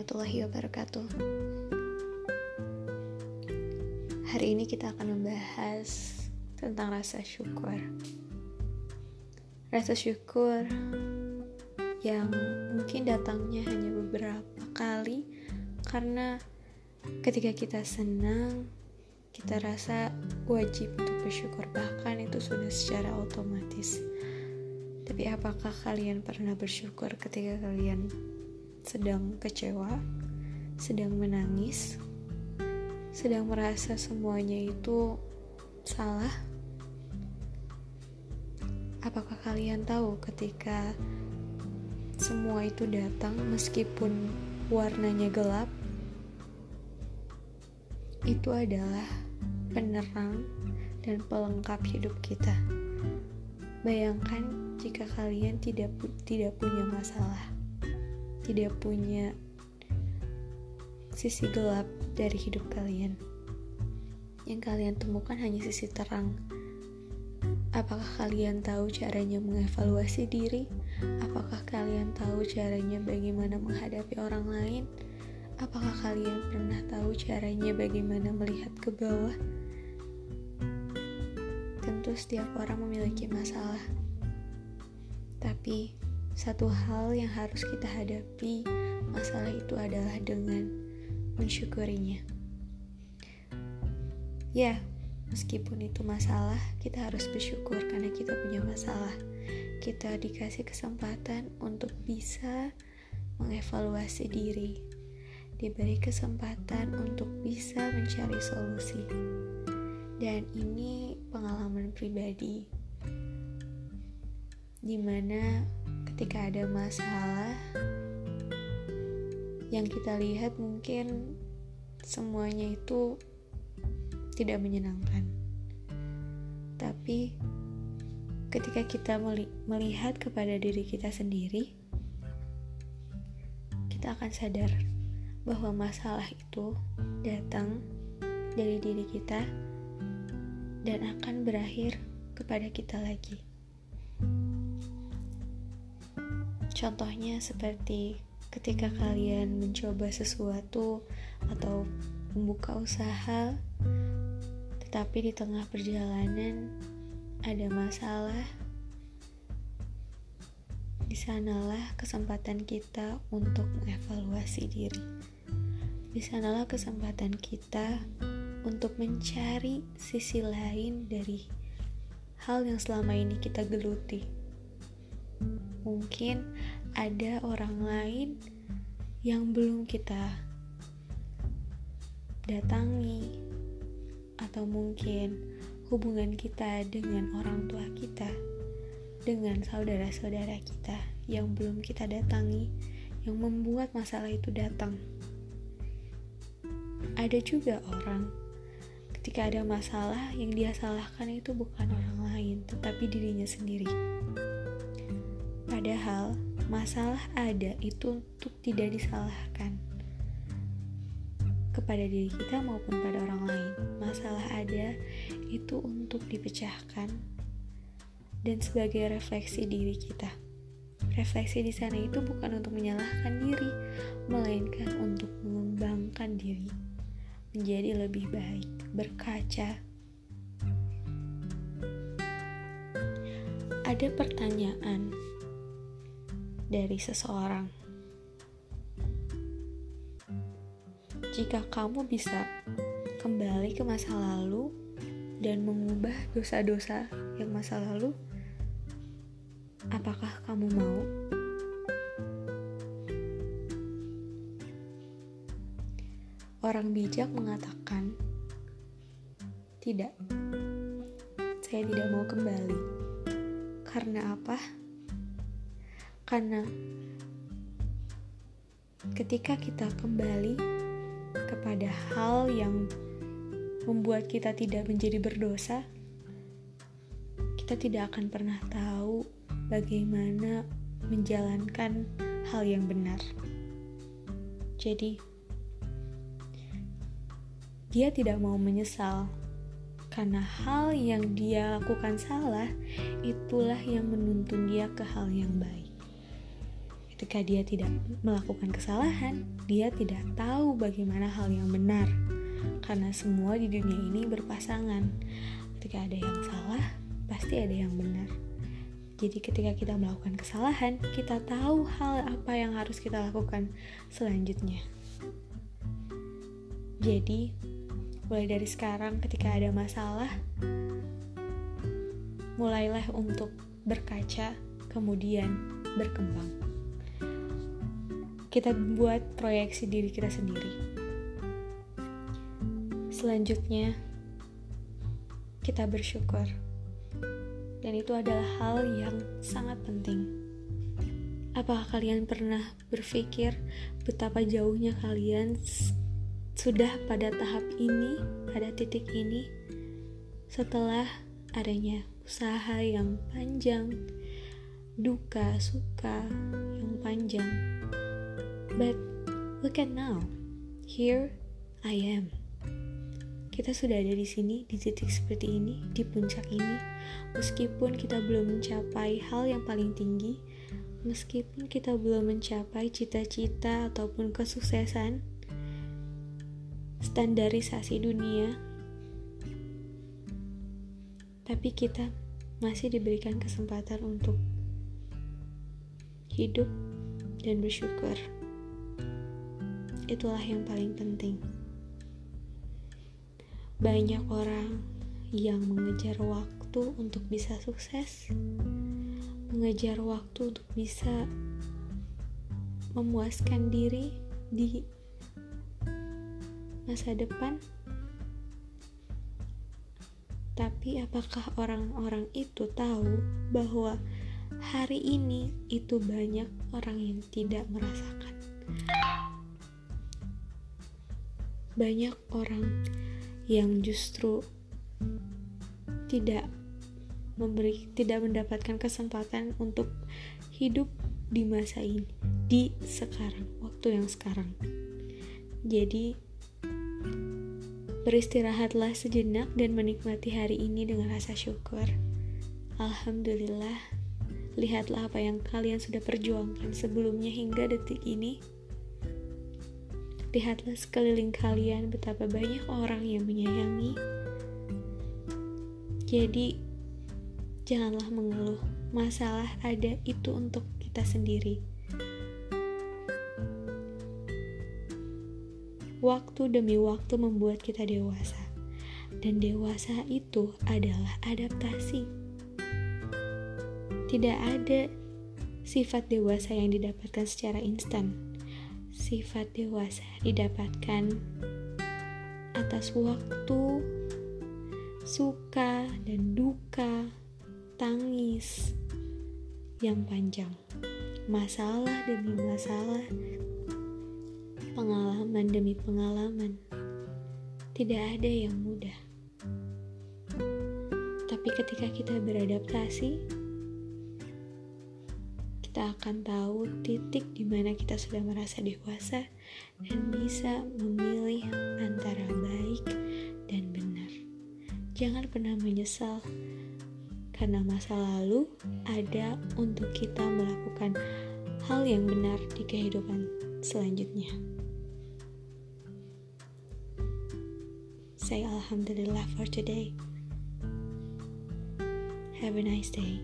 warahmatullahi wabarakatuh. Hari ini kita akan membahas tentang rasa syukur. Rasa syukur yang mungkin datangnya hanya beberapa kali karena ketika kita senang, kita rasa wajib untuk bersyukur, bahkan itu sudah secara otomatis. Tapi apakah kalian pernah bersyukur ketika kalian sedang kecewa, sedang menangis, sedang merasa semuanya itu salah. Apakah kalian tahu ketika semua itu datang meskipun warnanya gelap? Itu adalah penerang dan pelengkap hidup kita. Bayangkan jika kalian tidak tidak punya masalah tidak punya sisi gelap dari hidup kalian. Yang kalian temukan hanya sisi terang. Apakah kalian tahu caranya mengevaluasi diri? Apakah kalian tahu caranya bagaimana menghadapi orang lain? Apakah kalian pernah tahu caranya bagaimana melihat ke bawah? Tentu setiap orang memiliki masalah. Tapi satu hal yang harus kita hadapi masalah itu adalah dengan mensyukurinya. Ya, meskipun itu masalah, kita harus bersyukur karena kita punya masalah. Kita dikasih kesempatan untuk bisa mengevaluasi diri, diberi kesempatan untuk bisa mencari solusi. Dan ini pengalaman pribadi, di mana ketika ada masalah yang kita lihat mungkin semuanya itu tidak menyenangkan. Tapi ketika kita melihat kepada diri kita sendiri, kita akan sadar bahwa masalah itu datang dari diri kita dan akan berakhir kepada kita lagi. Contohnya seperti ketika kalian mencoba sesuatu atau membuka usaha, tetapi di tengah perjalanan ada masalah. Di sanalah kesempatan kita untuk mengevaluasi diri. Di sanalah kesempatan kita untuk mencari sisi lain dari hal yang selama ini kita geluti mungkin ada orang lain yang belum kita datangi, atau mungkin hubungan kita dengan orang tua kita, dengan saudara-saudara kita yang belum kita datangi, yang membuat masalah itu datang. Ada juga orang ketika ada masalah yang dia salahkan itu bukan orang lain, tetapi dirinya sendiri. Padahal masalah ada itu untuk tidak disalahkan kepada diri kita maupun pada orang lain. Masalah ada itu untuk dipecahkan dan sebagai refleksi diri kita. Refleksi di sana itu bukan untuk menyalahkan diri, melainkan untuk mengembangkan diri menjadi lebih baik, berkaca. Ada pertanyaan dari seseorang. Jika kamu bisa kembali ke masa lalu dan mengubah dosa-dosa yang masa lalu, apakah kamu mau? Orang bijak mengatakan, "Tidak, saya tidak mau kembali." Karena apa? Karena ketika kita kembali kepada hal yang membuat kita tidak menjadi berdosa, kita tidak akan pernah tahu bagaimana menjalankan hal yang benar. Jadi, dia tidak mau menyesal karena hal yang dia lakukan salah, itulah yang menuntun dia ke hal yang baik ketika dia tidak melakukan kesalahan, dia tidak tahu bagaimana hal yang benar. Karena semua di dunia ini berpasangan. Ketika ada yang salah, pasti ada yang benar. Jadi ketika kita melakukan kesalahan, kita tahu hal apa yang harus kita lakukan selanjutnya. Jadi, mulai dari sekarang ketika ada masalah, mulailah untuk berkaca, kemudian berkembang. Kita buat proyeksi diri kita sendiri. Selanjutnya, kita bersyukur dan itu adalah hal yang sangat penting. Apakah kalian pernah berpikir betapa jauhnya kalian sudah pada tahap ini, pada titik ini, setelah adanya usaha yang panjang, duka, suka yang panjang. But look at now, here I am. Kita sudah ada di sini, di titik seperti ini, di puncak ini, meskipun kita belum mencapai hal yang paling tinggi, meskipun kita belum mencapai cita-cita ataupun kesuksesan, standarisasi dunia, tapi kita masih diberikan kesempatan untuk hidup dan bersyukur. Itulah yang paling penting. Banyak orang yang mengejar waktu untuk bisa sukses, mengejar waktu untuk bisa memuaskan diri di masa depan. Tapi apakah orang-orang itu tahu bahwa hari ini itu banyak orang yang tidak merasakan? Banyak orang yang justru tidak memberi tidak mendapatkan kesempatan untuk hidup di masa ini di sekarang waktu yang sekarang. Jadi beristirahatlah sejenak dan menikmati hari ini dengan rasa syukur. Alhamdulillah lihatlah apa yang kalian sudah perjuangkan sebelumnya hingga detik ini Lihatlah sekeliling kalian betapa banyak orang yang menyayangi. Jadi, janganlah mengeluh. Masalah ada itu untuk kita sendiri. Waktu demi waktu membuat kita dewasa, dan dewasa itu adalah adaptasi. Tidak ada sifat dewasa yang didapatkan secara instan sifat dewasa didapatkan atas waktu, suka dan duka, tangis yang panjang, masalah demi masalah, pengalaman demi pengalaman. Tidak ada yang mudah, tapi ketika kita beradaptasi, kita akan tahu titik di mana kita sudah merasa dewasa dan bisa memilih antara baik dan benar. Jangan pernah menyesal karena masa lalu ada untuk kita melakukan hal yang benar di kehidupan selanjutnya. Say Alhamdulillah for today. Have a nice day.